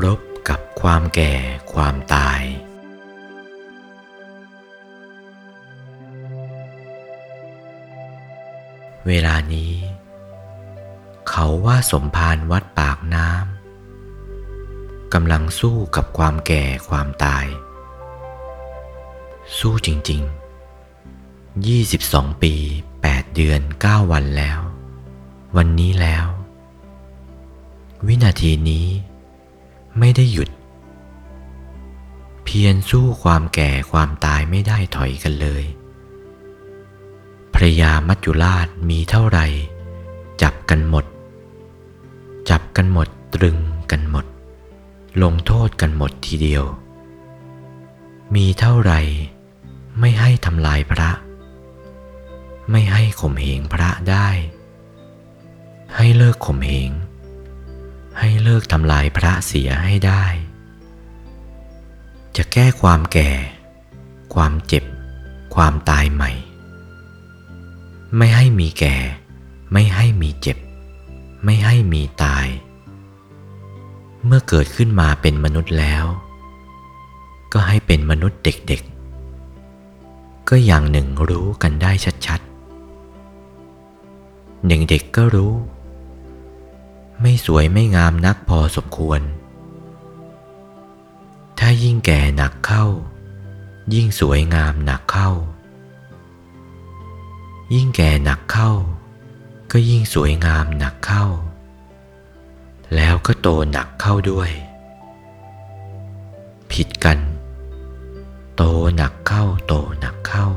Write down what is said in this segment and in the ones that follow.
รบกับความแก่ความตาย เวลานี้ เขาว่าสมภารวัดปากน้ำกำลังสู้กับความแก่ความตาย สู้จริง ๆ 22 ปี 8 เดือน 9 วันแล้ว วันนี้แล้ว วินาทีนี้ ไม่ได้หยุด เพียรสู้ความแก่ความตายไม่ได้ถอยกันเลยพระยามัจจุราชมีเท่าไหร่ จับกันหมด จับกันหมดตรึงกันหมด ลงโทษกันหมดทีเดียว มีเท่าไหร่ ไม่ให้ทำลายพระ ไม่ให้ข่มเหงพระได้ ให้เลิกข่มเหง ให้เลิกทำลายพระเสียให้ได้ จะแก้ความแก่ ความเจ็บ ความตายใหม่ ไม่ให้มีแก่ ไม่ให้มีเจ็บ ไม่ให้มีตาย เมื่อเกิดขึ้นมาเป็นมนุษย์แล้ว ก็ให้เป็นมนุษย์เด็กๆ ก็อย่างหนึ่งรู้กันได้ชัดๆหนุ่มเด็กก็รู้ ไม่สวยไม่งามนักพอสมควร ถ้ายิ่งแก่หนักเข้า ยิ่งสวยงามหนักเข้า ยิ่งแก่หนักเข้า ก็ยิ่งสวยงามหนักเข้า แล้วก็โตหนักเข้าด้วย ผิดกัน โตหนักเข้าโตหนักเข้า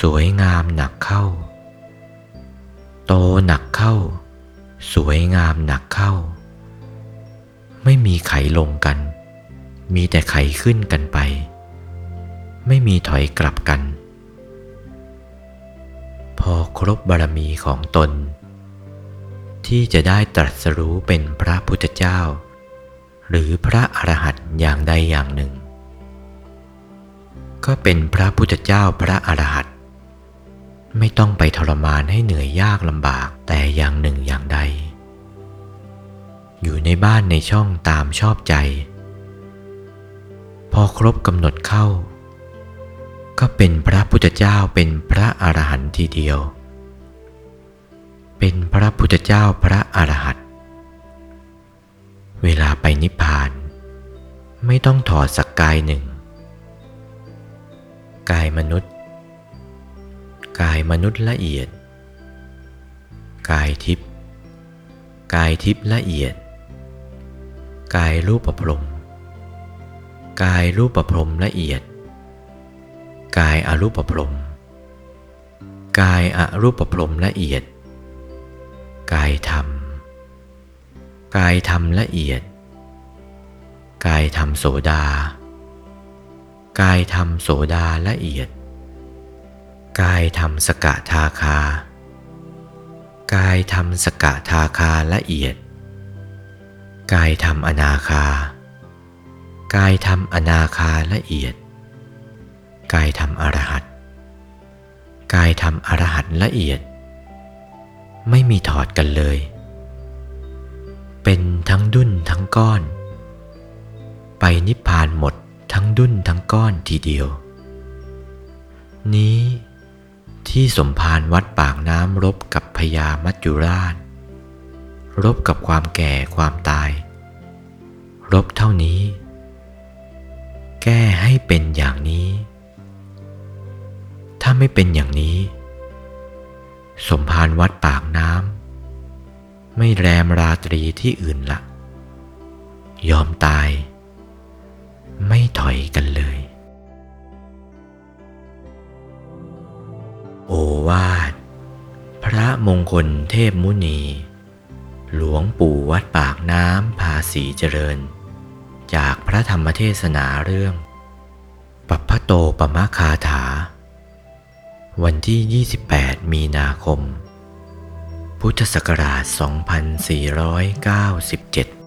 สวยงามหนักเข้า โตหนักเข้า สวยงามหนักเข้า ไม่มีไขลงกัน มีแต่ไขขึ้นกันไป ไม่มีถอยกลับกัน พอครบบารมีของตน ที่จะได้ตรัสรู้เป็นพระพุทธเจ้า หรือพระอรหันต์อย่างใดอย่างหนึ่ง ก็เป็นพระพุทธเจ้าพระอรหันต์ ไม่ต้องไปทรมานให้เหนื่อยยากลำบากแต่อย่างหนึ่งอย่างใด อยู่ในบ้านในช่องตามชอบใจ พอครบกำหนดเข้า ก็เป็นพระพุทธเจ้าเป็นพระอรหันต์ทีเดียว เป็นพระพุทธเจ้าพระอรหันต์เวลาไปนิพพาน ไม่ต้องถอดสักกายหนึ่ง กายมนุษย์ กายมนุษย์ละเอียด กายทิพย์กายทิพย์ละเอียด กายรูปประพรมกายรูปประพรมละเอียด กายอรูปประพรมกายอรูปประพรมละเอียด กายธรรม กายธรรมละเอียด กายธรรมโสดา กายธรรมโสดาละเอียด กายทำสกะทาคา กายทำสกะทาคาละเอียด กายทำอนาคา กายทำอนาคาละเอียด กายทำอรหัตกายทำอรหัตละเอียด ไม่มีถอดกันเลย เป็นทั้งดุนทั้งก้อน ไปนิพพานหมดทั้งดุนทั้งก้อนทีเดียว นี้ ที่สมภารวัดปากน้ำรบกับพญามัจจุราช รบกับความแก่ความตาย รบเท่านี้ แก้ให้เป็นอย่างนี้ ถ้าไม่เป็นอย่างนี้ สมภารวัดปากน้ำไม่แรมราตรีที่อื่นละ ยอมตาย ไม่ถอยกันเลย วาทพระมงคลเทพมุนี หลวงปู่วัดปากน้ำภาษีเจริญ จากพระธรรมเทศนาเรื่อง ปัพพโตปมะคาถา วันที่ 28 มีนาคม พุทธศักราช 2497